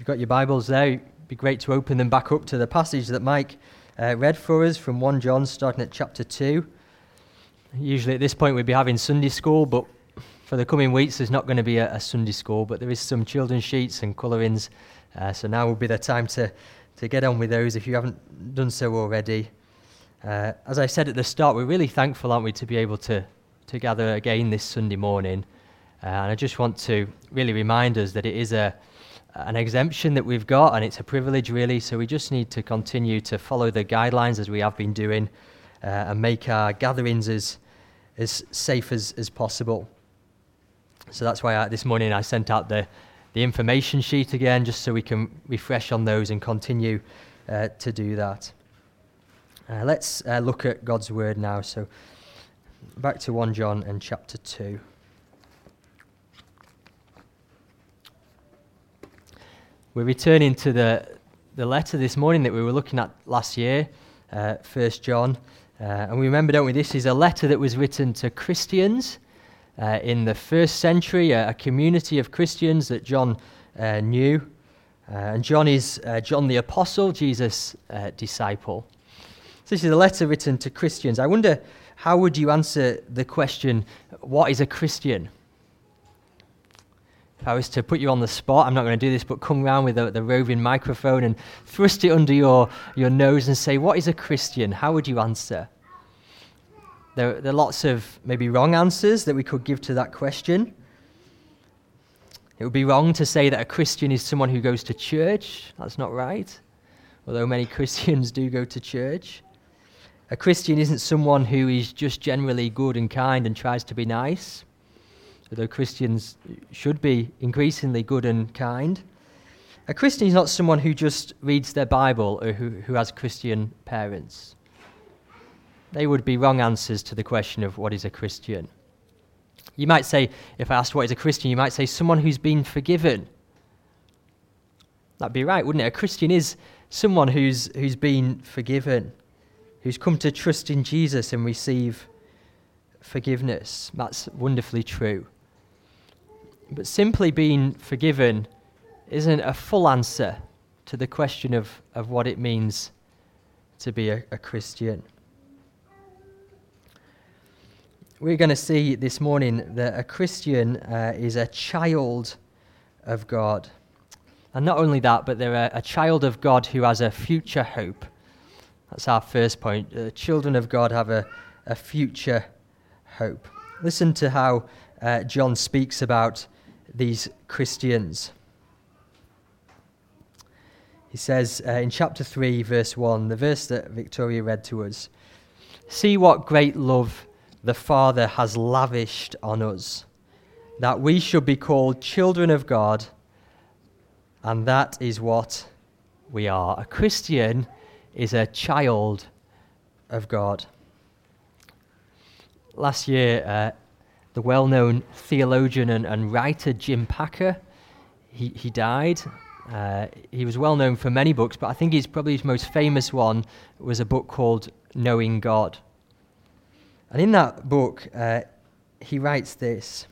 you've got your Bibles there, it'd be great to open them back up to the passage that Mike uh, read for us from 1 John, starting at chapter 2. Usually at this point we'd be having Sunday school, but for the coming weeks there's not going to be a, a Sunday school, but there is some children's sheets and colourings, uh, so now will be the time to, to get on with those if you haven't done so already. Uh, as I said at the start, we're really thankful, aren't we, to be able to, to gather again this Sunday morning. Uh, and I just want to really remind us that it is a, an exemption that we've got, and it's a privilege, really. So we just need to continue to follow the guidelines as we have been doing uh, and make our gatherings as, as safe as, as possible. So that's why I, this morning I sent out the, the information sheet again, just so we can refresh on those and continue uh, to do that. Uh, let's uh, look at God's word now. So back to 1 John and chapter 2. We're returning to the, the letter this morning that we were looking at last year, uh, 1 John. Uh, and we remember, don't we, this is a letter that was written to Christians uh, in the first century, a, a, community of Christians that John uh, knew. Uh, and John is uh, John the Apostle, Jesus' disciple. So this is a letter written to Christians. I wonder, how would you answer the question, what is a Christian? If I was to put you on the spot, I'm not going to do this, but come round with the, the roving microphone and thrust it under your, your nose and say, What is a Christian? How would you answer? There, there are lots of maybe wrong answers that we could give to that question. It would be wrong to say that a Christian is someone who goes to church. That's not right, although many Christians do go to church. A Christian isn't someone who is just generally good and kind and tries to be nice although Christians should be increasingly good and kind. A Christian is not someone who just reads their Bible or who, who has Christian parents. They would be wrong answers to the question of what is a Christian. You might say, if I asked what is a Christian, you might say someone who's been forgiven. That'd be right, wouldn't it? A Christian is someone who's, who's been forgiven, who's come to trust in Jesus and receive forgiveness. That's wonderfully true. But simply being forgiven isn't a full answer to the question of, of what it means to be a, a Christian. We're going to see this morning that a Christian uh, is a child of God. And not only that, but they're a, a, child of God who has a future hope. That's our first point. Uh, children of God have a, a future hope. Listen to how uh, John speaks about these Christians. He says uh, in chapter 3, verse 1, the verse that Victoria read to us See what great love the Father has lavished on us, that we should be called children of God, and that is what we are. A Christian is a child of God. Last year, uh, the well known theologian and, and, writer Jim Packer. He, he died. Uh, he was well known for many books, but I think his probably his most famous one was a book called Knowing God. And in that book, uh, he writes this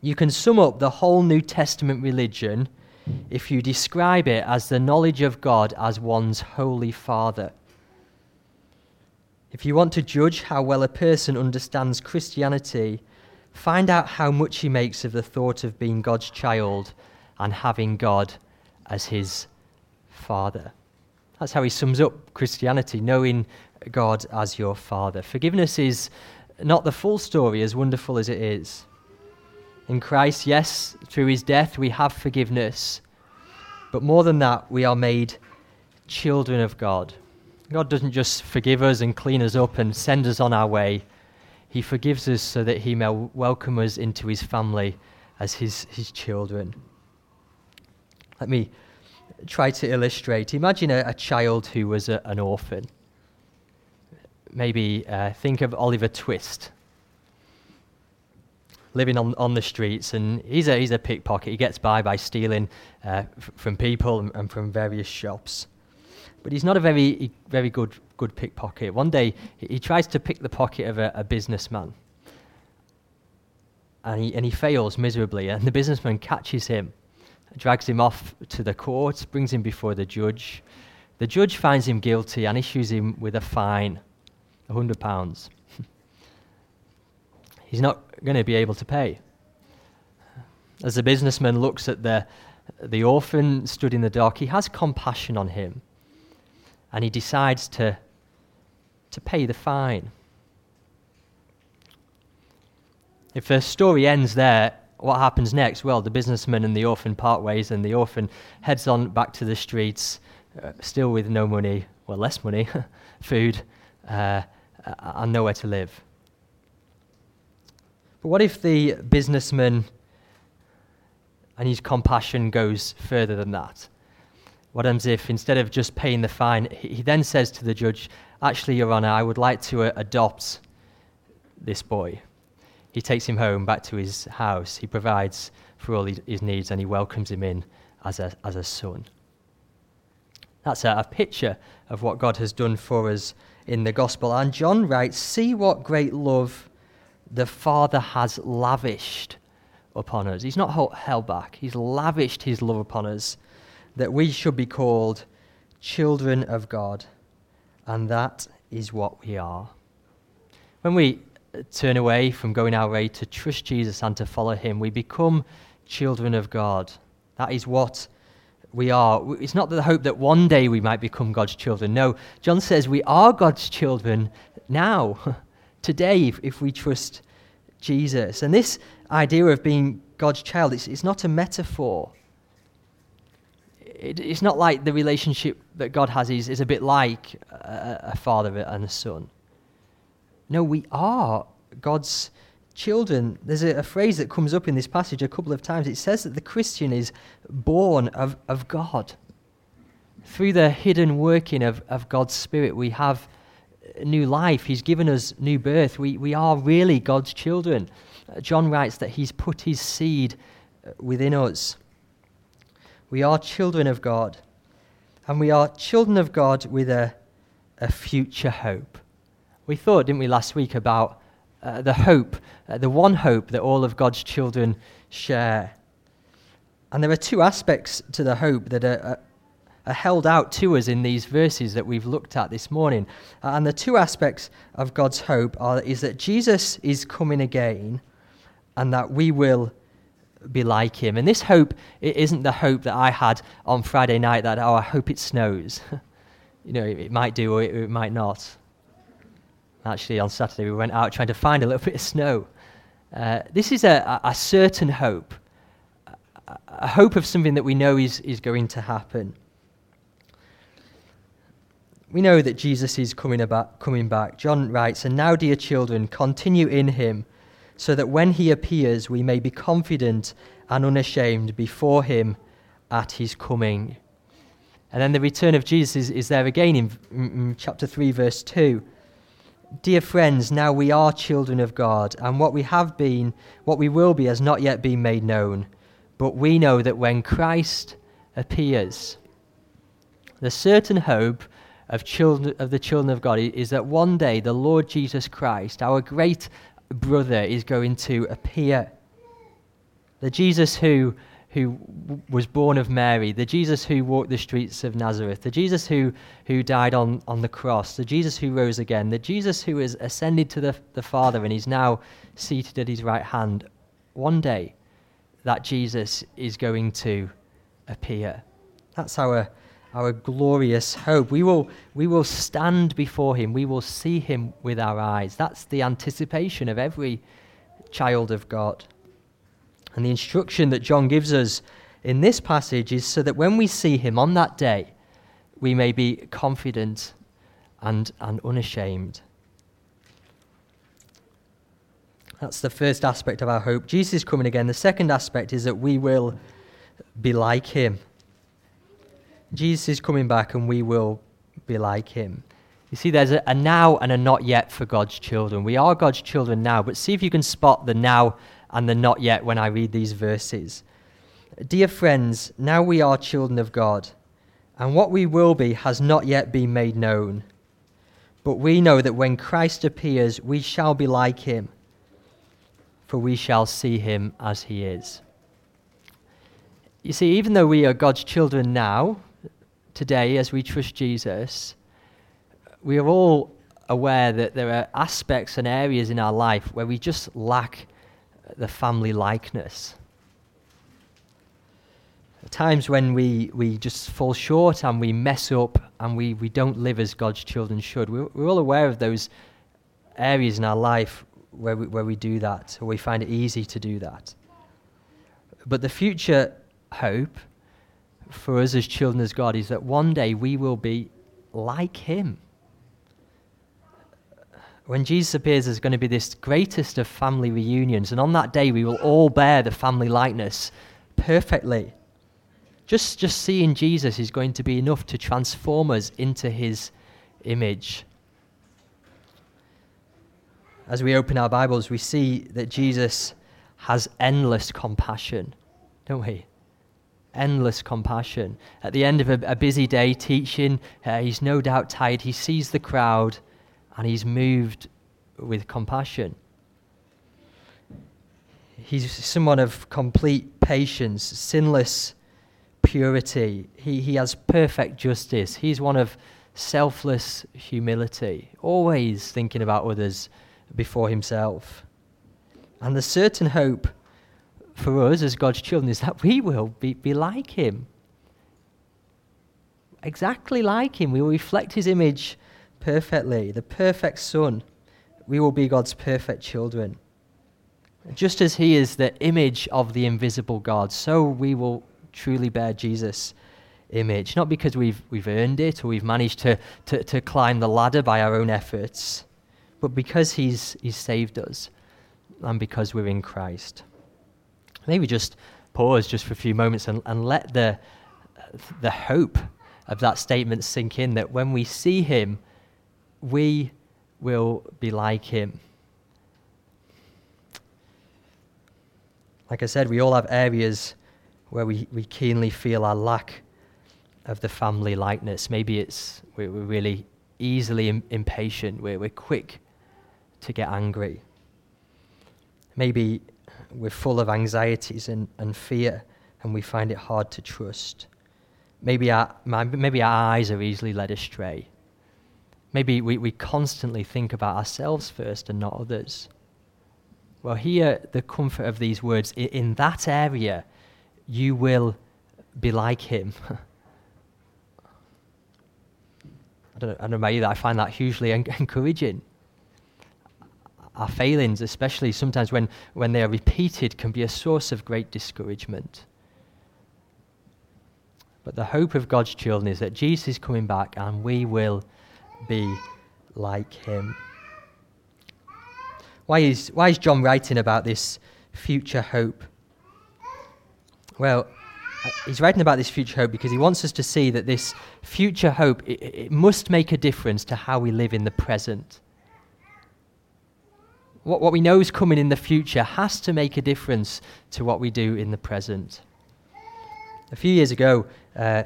You can sum up the whole New Testament religion if you describe it as the knowledge of God as one's Holy Father. If you want to judge how well a person understands Christianity, find out how much he makes of the thought of being God's child and having God as his father. That's how he sums up Christianity, knowing God as your father. Forgiveness is not the full story, as wonderful as it is. In Christ, yes, through his death, we have forgiveness. But more than that, we are made children of God. God doesn't just forgive us and clean us up and send us on our way. He forgives us so that He may welcome us into His family as His, his children. Let me try to illustrate. Imagine a, a child who was a, an orphan. Maybe uh, think of Oliver Twist living on, on the streets, and he's a, he's a pickpocket. He gets by by stealing uh, f- from people and, and from various shops. But he's not a very, very good, good pickpocket. One day, he, tries to pick the pocket of a, a businessman. And he, and he fails miserably, and the businessman catches him drags him off to the court, brings him before the judge. The judge finds him guilty and issues him with a fine, £100. He's not going to be able to pay. As the businessman looks at the, the orphan stood in the dock, he has compassion on him and he decides to, to pay the fine. If the story ends there, what happens next? Well, the businessman and the orphan part ways, and the orphan heads on back to the streets, uh, still with no money, well, less money, food, uh, and nowhere to live. But what if the businessman and his compassion goes further than that? What happens if instead of just paying the fine, he, then says to the judge, Actually, Your Honour, I would like to uh, adopt this boy. He takes him home back to his house. He provides for all his needs and he welcomes him in as a, as a son. That's a, a picture of what God has done for us in the gospel. And John writes, See what great love the Father has lavished upon us. He's not held back, He's lavished His love upon us that we should be called children of God. And that is what we are. When we uh, turn away from going our way to trust Jesus and to follow Him, we become children of God. That is what we are. It's not the hope that one day we might become God's children. No, John says we are God's children now, today, if, if, we trust Jesus. And this idea of being God's child, it's, it's not a metaphor. It, it's not like the relationship that God has is, is a bit like a, a father and a son. No, we are God's children. There's a, a, phrase that comes up in this passage a couple of times. It says that the Christian is born of, of God. Through the hidden working of, of God's Spirit, we have new life. He's given us new birth. We, we are really God's children. John writes that He's put His seed within us. We are children of God. And we are children of God with a, a future hope. We thought, didn't we, last week about uh, the hope, uh, the one hope that all of God's children share. And there are two aspects to the hope that are, are, held out to us in these verses that we've looked at this morning. Uh, and the two aspects of God's hope are is that Jesus is coming again and that we will be like him. And this hope it isn't the hope that I had on Friday night that, oh, I hope it snows. you know, it, it might do or it, it might not. Actually, on Saturday, we went out trying to find a little bit of snow. Uh, this is a, a certain hope, a, a hope of something that we know is, is going to happen. We know that Jesus is coming, about, coming back. John writes, And now, dear children, continue in him, so that when he appears, we may be confident and unashamed before him at his coming. And then the return of Jesus is, is there again in, in chapter 3, verse 2. Dear friends, now we are children of God, and what we have been, what we will be, has not yet been made known. But we know that when Christ appears, the certain hope of, children, of the children of God is that one day the Lord Jesus Christ, our great brother, is going to appear. The Jesus who who was born of Mary, the Jesus who walked the streets of Nazareth, the Jesus who, who died on, on the cross, the Jesus who rose again, the Jesus who has ascended to the, the Father and is now seated at his right hand, one day that Jesus is going to appear. That's our, our glorious hope. We will, we will stand before him, we will see him with our eyes. That's the anticipation of every child of God. And the instruction that John gives us in this passage is so that when we see him on that day, we may be confident and, and unashamed. That's the first aspect of our hope. Jesus coming again. The second aspect is that we will be like him. Jesus is coming back and we will be like him. You see, there's a, a, now and a not yet for God's children. We are God's children now, but see if you can spot the now and the not yet when I read these verses. Dear friends, now we are children of God, and what we will be has not yet been made known. But we know that when Christ appears, we shall be like him, for we shall see him as he is. you see, even though we are God's children now, today, as we trust Jesus, we are all aware that there are aspects and areas in our life where we just lack the family likeness. Times when we, we just fall short and we mess up and we, we don't live as God's children should. We're, we're all aware of those areas in our life where we, where we do that, or we find it easy to do that. But the future hope for us as children of God is that one day we will be like Him when Jesus appears, there's going to be this greatest of family reunions, and on that day we will all bear the family likeness perfectly. Just, just seeing Jesus is going to be enough to transform us into his image. As we open our Bibles, we see that Jesus has endless compassion, don't we? Endless compassion. At the end of a, a busy day teaching, uh, he's no doubt tired. He sees the crowd and he's moved with compassion. He's someone of complete patience, sinless purity. He, he has perfect justice. He's one of selfless humility, always thinking about others before himself. And the certain hope for us as God's children is that we will be, be like him. Exactly like him. We will reflect his image perfectly, the perfect Son. We will be God's perfect children. Just as He is the image of the invisible God, so we will truly bear Jesus' image. Not because we've, we've earned it or we've managed to, to, to climb the ladder by our own efforts, but because he's, he's saved us and because we're in Christ. Maybe just pause just for a few moments and, and let the, the hope of that statement sink in that when we see Him, we will be like him. Like I said, we all have areas where we, we keenly feel our lack of the family likeness. Maybe it's we're, we're really easily Im- impatient, we're, we're quick to get angry. Maybe we're full of anxieties and, and fear and we find it hard to trust. Maybe our, maybe our eyes are easily led astray. Maybe we, we constantly think about ourselves first and not others. Well, here, the comfort of these words. In that area, you will be like him. I don't, know, about you, I find that hugely encouraging. Our failings, especially sometimes when, when they are repeated, can be a source of great discouragement. But the hope of God's children is that Jesus is coming back and we will be like him. Why is, why is John writing about this future hope? Well, he's writing about this future hope because he wants us to see that this future hope it, it must make a difference to how we live in the present. What, what we know is coming in the future has to make a difference to what we do in the present. A few years ago, uh,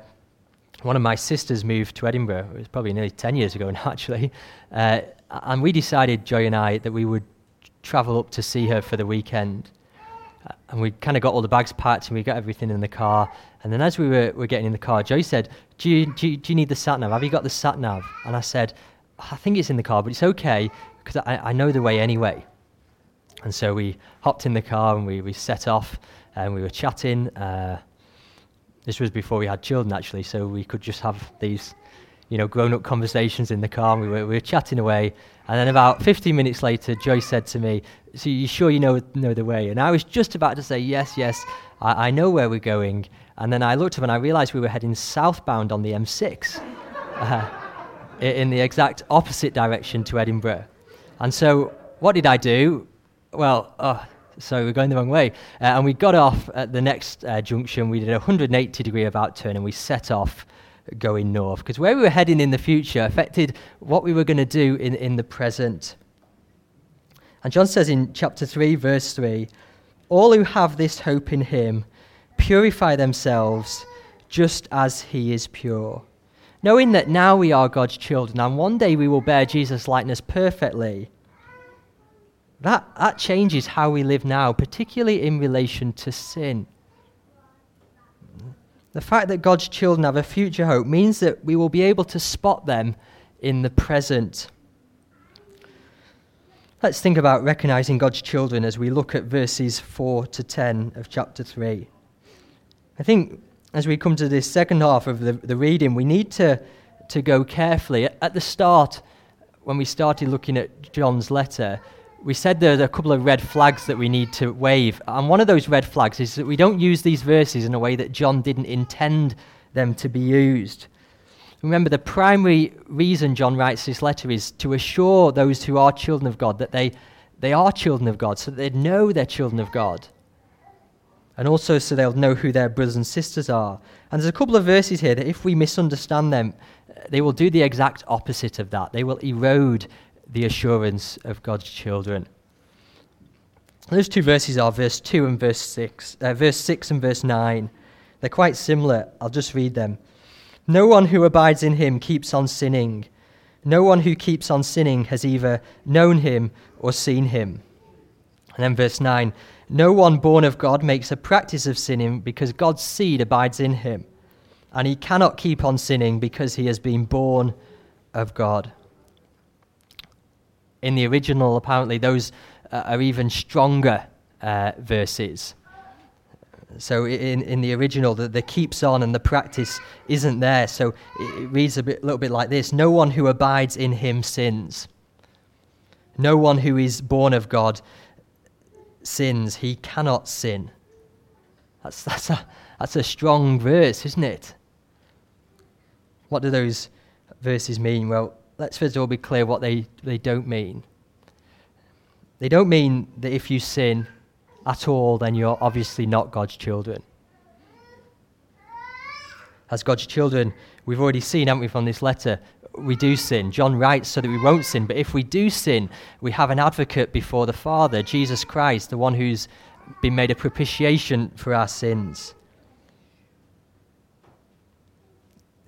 one of my sisters moved to Edinburgh. It was probably nearly 10 years ago now, actually. Uh, and we decided, Joy and I, that we would travel up to see her for the weekend. Uh, and we kind of got all the bags packed and we got everything in the car. And then as we were, were getting in the car, Joy said, do you, do, you, do you need the sat nav? Have you got the sat nav? And I said, I think it's in the car, but it's okay because I, I know the way anyway. And so we hopped in the car and we, we set off and we were chatting. Uh, this was before we had children, actually, so we could just have these, you know, grown-up conversations in the car. And we were, we were chatting away, and then about 15 minutes later, Joy said to me, "So you sure you know know the way?" And I was just about to say, "Yes, yes, I, I know where we're going." And then I looked up and I realised we were heading southbound on the M6, uh, in the exact opposite direction to Edinburgh. And so, what did I do? Well, uh, so we're going the wrong way. Uh, and we got off at the next uh, junction. We did a 180 degree about turn and we set off going north because where we were heading in the future affected what we were going to do in, in the present. And John says in chapter 3, verse 3 All who have this hope in him purify themselves just as he is pure. Knowing that now we are God's children and one day we will bear Jesus' likeness perfectly that, that changes how we live now, particularly in relation to sin. the fact that God's children have a future hope means that we will be able to spot them in the present. Let's think about recognizing God's children as we look at verses 4 to 10 of chapter 3. I think as we come to this second half of the, the reading, we need to, to go carefully. At the start, when we started looking at John's letter, we said there are a couple of red flags that we need to wave. And one of those red flags is that we don't use these verses in a way that John didn't intend them to be used. Remember, the primary reason John writes this letter is to assure those who are children of God that they, they are children of God, so that they know they're children of God. And also so they'll know who their brothers and sisters are. And there's a couple of verses here that if we misunderstand them, they will do the exact opposite of that. They will erode the assurance of God's children. Those two verses are verse 2 and verse 6, uh, verse 6 and verse 9. They're quite similar. I'll just read them. No one who abides in him keeps on sinning. No one who keeps on sinning has either known him or seen him. And then verse 9 No one born of God makes a practice of sinning because God's seed abides in him. And he cannot keep on sinning because he has been born of God in the original, apparently, those uh, are even stronger uh, verses. So in, in the original, the, the keeps on and the practice isn't there. So it, reads a bit, little bit like this No one who abides in him sins. No one who is born of God sins. He cannot sin. That's, that's, a, that's a strong verse, isn't it? What do those verses mean? Well, let's first of all be clear what they, they don't mean. They don't mean that if you sin at all, then you're obviously not God's children. As God's children, we've already seen, haven't we, from this letter, we do sin. John writes so that we won't sin, but if we do sin, we have an advocate before the Father, Jesus Christ, the one who's been made a propitiation for our sins.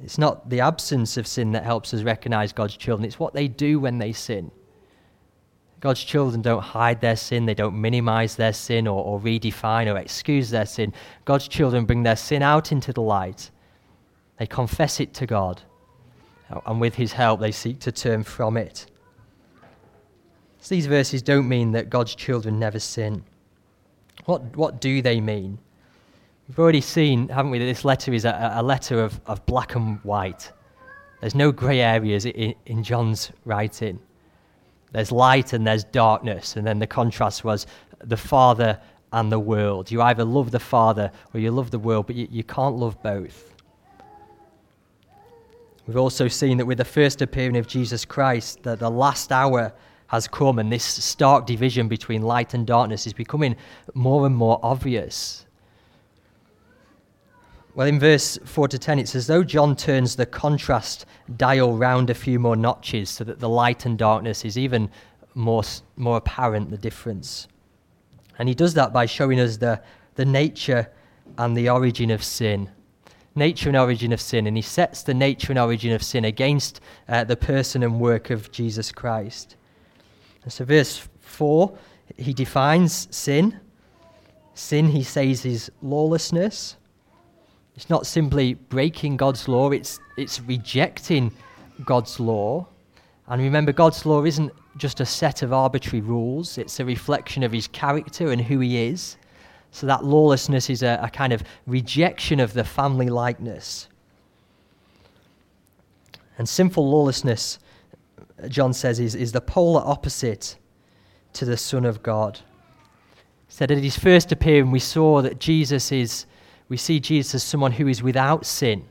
It's not the absence of sin that helps us recognize God's children, it's what they do when they sin. God's children don't hide their sin, they don't minimize their sin or, or, redefine or excuse their sin. God's children bring their sin out into the light. They confess it to God, and with His help, they seek to turn from it. So these verses don't mean that God's children never sin. What, what do they mean? We've already seen, haven't we, that this letter is a, a letter of, of black and white. There's no grey areas in, in John's writing. There's light and there's darkness. And then the contrast was the Father and the world. You either love the Father or you love the world, but you, you can't love both. We've also seen that with the first appearing of Jesus Christ, that the last hour has come, and this stark division between light and darkness is becoming more and more obvious. Well, in verse 4 to 10, it's as though John turns the contrast dial round a few more notches so that the light and darkness is even more, more apparent, the difference. And he does that by showing us the, the nature and the origin of sin. Nature and origin of sin. And he sets the nature and origin of sin against uh, the person and work of Jesus Christ. And so, verse 4, he defines sin. Sin, he says, is lawlessness. It's not simply breaking God's law, it's, it's rejecting God's law. And remember, God's law isn't just a set of arbitrary rules, it's a reflection of his character and who he is. So that lawlessness is a, a kind of rejection of the family likeness. And sinful lawlessness, John says, is, is the polar opposite to the Son of God. He said at his first appearing, we saw that Jesus is we see Jesus as someone who is without sin.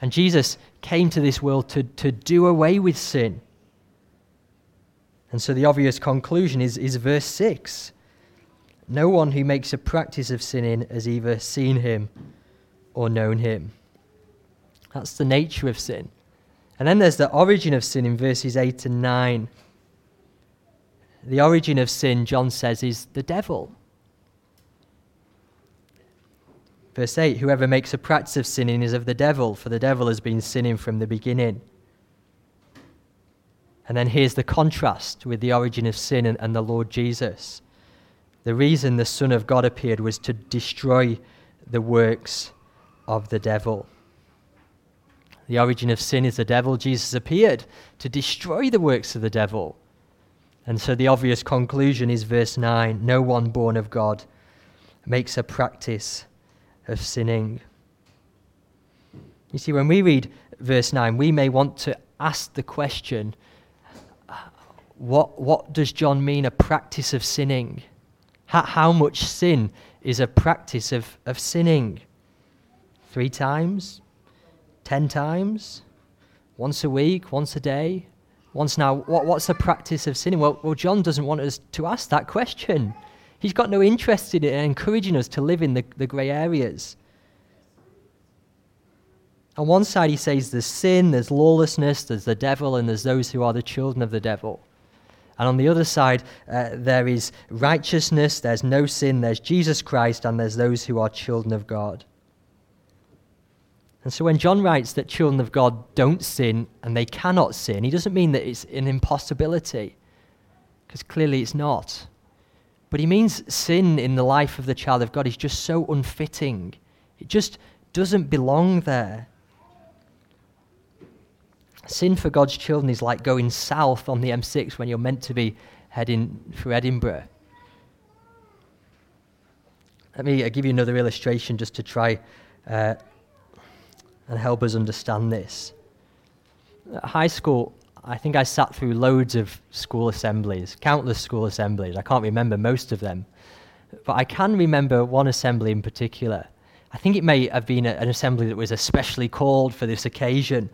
And Jesus came to this world to, to do away with sin. And so the obvious conclusion is, is verse 6. No one who makes a practice of sinning has either seen him or known him. That's the nature of sin. And then there's the origin of sin in verses 8 and 9. The origin of sin, John says, is the devil. Verse 8 Whoever makes a practice of sinning is of the devil, for the devil has been sinning from the beginning. And then here's the contrast with the origin of sin and, and, the Lord Jesus. The reason the Son of God appeared was to destroy the works of the devil. The origin of sin is the devil. Jesus appeared to destroy the works of the devil. And so the obvious conclusion is verse 9 no one born of God makes a practice of sinning. You see, when we read verse 9, we may want to ask the question what, what does John mean, a practice of sinning? How, much sin is a practice of, of sinning? Three times? Ten times? Once a week? Once a day? Once now? What, what's the practice of sinning? Well, well, John doesn't want us to ask that question. He's got no interest in it and encouraging us to live in the, the grey areas. On one side, he says there's sin, there's lawlessness, there's the devil, and there's those who are the children of the devil. And on the other side, uh, there is righteousness, there's no sin, there's Jesus Christ, and there's those who are children of God. And so when John writes that children of God don't sin and they cannot sin, he doesn't mean that it's an impossibility, because clearly it's not. But he means sin in the life of the child of God is just so unfitting. It just doesn't belong there. Sin for God's children is like going south on the M6 when you're meant to be heading for Edinburgh. Let me uh, give you another illustration just to try uh, and help us understand this. At high school, I think I sat through loads of school assemblies, countless school assemblies. I can't remember most of them. But I can remember one assembly in particular. I think it may have been a, an assembly that was especially called for this occasion.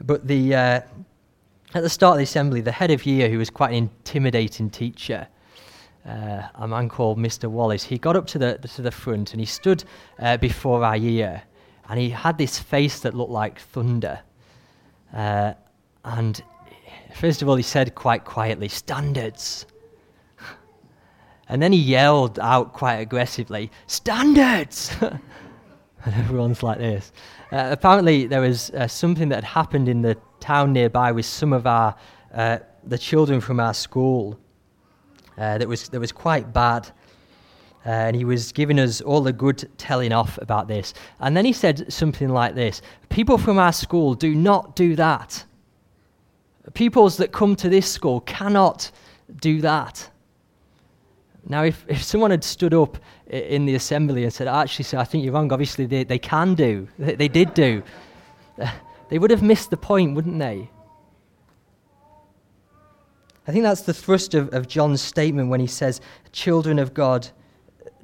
But the, uh, at the start of the assembly, the head of year, who was quite an intimidating teacher, uh, a man called Mr. Wallace, he got up to the, to the front and he stood uh, before our year and he had this face that looked like thunder. Uh, and first of all, he said quite quietly, Standards. And then he yelled out quite aggressively, Standards! and everyone's like this. Uh, apparently, there was uh, something that had happened in the town nearby with some of our uh, the children from our school uh, that was that was quite bad. Uh, and he was giving us all the good telling off about this. And then he said something like this People from our school do not do that. Peoples that come to this school cannot do that. Now, if, if someone had stood up in the assembly and said, actually, sir, I think you're wrong, obviously they, they can do, they, they did do, they would have missed the point, wouldn't they? I think that's the thrust of, of John's statement when he says, Children of God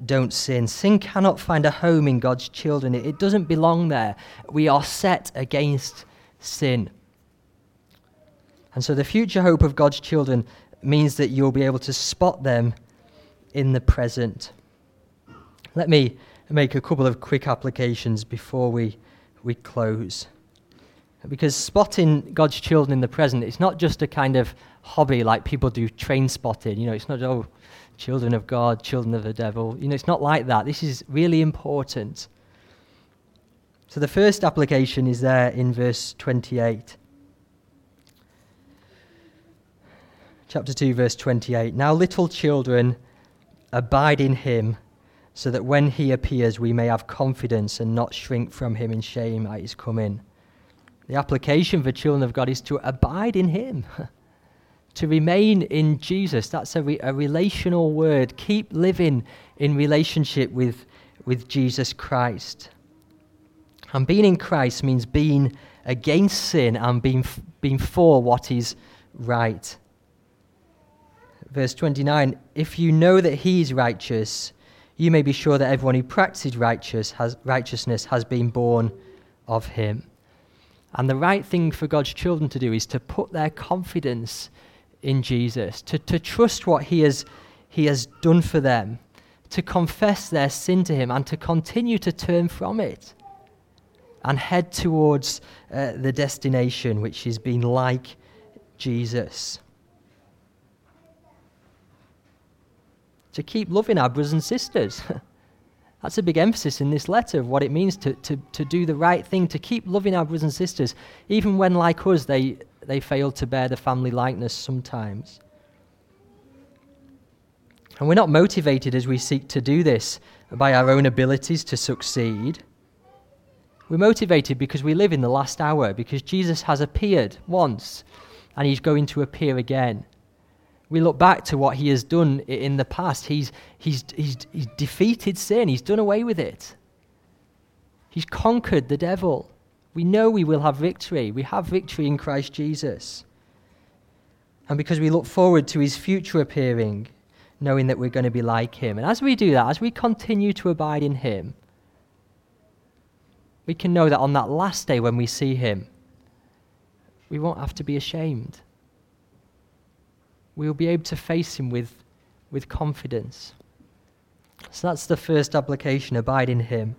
don't sin. Sin cannot find a home in God's children, it, it doesn't belong there. We are set against sin. And so the future hope of God's children means that you'll be able to spot them in the present. Let me make a couple of quick applications before we, we close. Because spotting God's children in the present, it's not just a kind of hobby like people do train spotting. You know, it's not, oh, children of God, children of the devil. You know, it's not like that. This is really important. So the first application is there in verse 28. Chapter 2, verse 28. Now, little children, Abide in him, so that when he appears, we may have confidence and not shrink from him in shame at his coming. The application for children of God is to abide in him, to remain in Jesus. That's a, re- a relational word. Keep living in relationship with, with Jesus Christ. And being in Christ means being against sin and being, being for what is right verse 29 If you know that he is righteous, you may be sure that everyone who practices righteous has, righteousness has been born of him. And the right thing for God's children to do is to put their confidence in Jesus, to, to trust what he has, he has done for them, to confess their sin to him, and to continue to turn from it and head towards uh, the destination, which is being like Jesus. To keep loving our brothers and sisters. That's a big emphasis in this letter of what it means to, to, to do the right thing, to keep loving our brothers and sisters, even when, like us, they, they fail to bear the family likeness sometimes. And we're not motivated as we seek to do this by our own abilities to succeed. We're motivated because we live in the last hour, because Jesus has appeared once and he's going to appear again. We look back to what he has done in the past. He's, he's, he's, he's defeated sin, he's done away with it. He's conquered the devil. We know we will have victory. We have victory in Christ Jesus. And because we look forward to his future appearing, knowing that we're going to be like him. And as we do that, as we continue to abide in him, we can know that on that last day when we see him, we won't have to be ashamed. We will be able to face him with, with confidence. So that's the first application abide in him.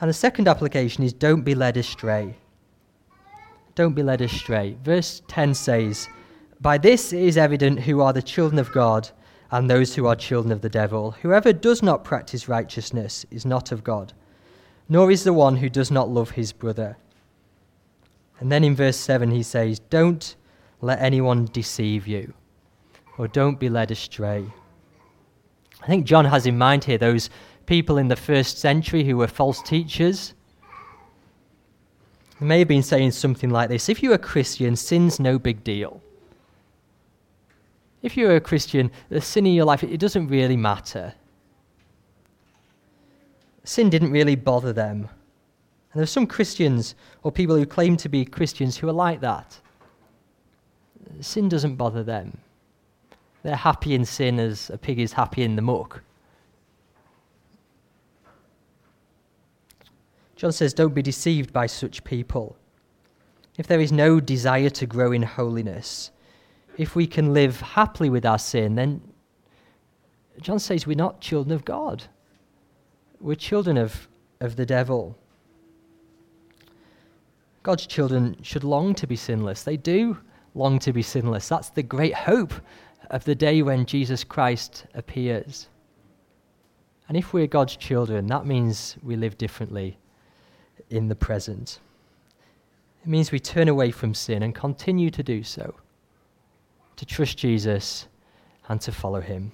And the second application is don't be led astray. Don't be led astray. Verse 10 says, By this it is evident who are the children of God and those who are children of the devil. Whoever does not practice righteousness is not of God, nor is the one who does not love his brother. And then in verse 7 he says, Don't let anyone deceive you, or don't be led astray. I think John has in mind here those people in the first century who were false teachers. He may have been saying something like this If you're a Christian, sin's no big deal. If you're a Christian, the sin in your life, it doesn't really matter. Sin didn't really bother them. And there are some Christians or people who claim to be Christians who are like that. Sin doesn't bother them. They're happy in sin as a pig is happy in the muck. John says, Don't be deceived by such people. If there is no desire to grow in holiness, if we can live happily with our sin, then John says we're not children of God. We're children of, of the devil. God's children should long to be sinless. They do long to be sinless. That's the great hope of the day when Jesus Christ appears. And if we're God's children, that means we live differently in the present. It means we turn away from sin and continue to do so, to trust Jesus and to follow him.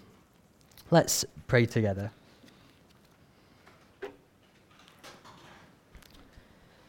Let's pray together.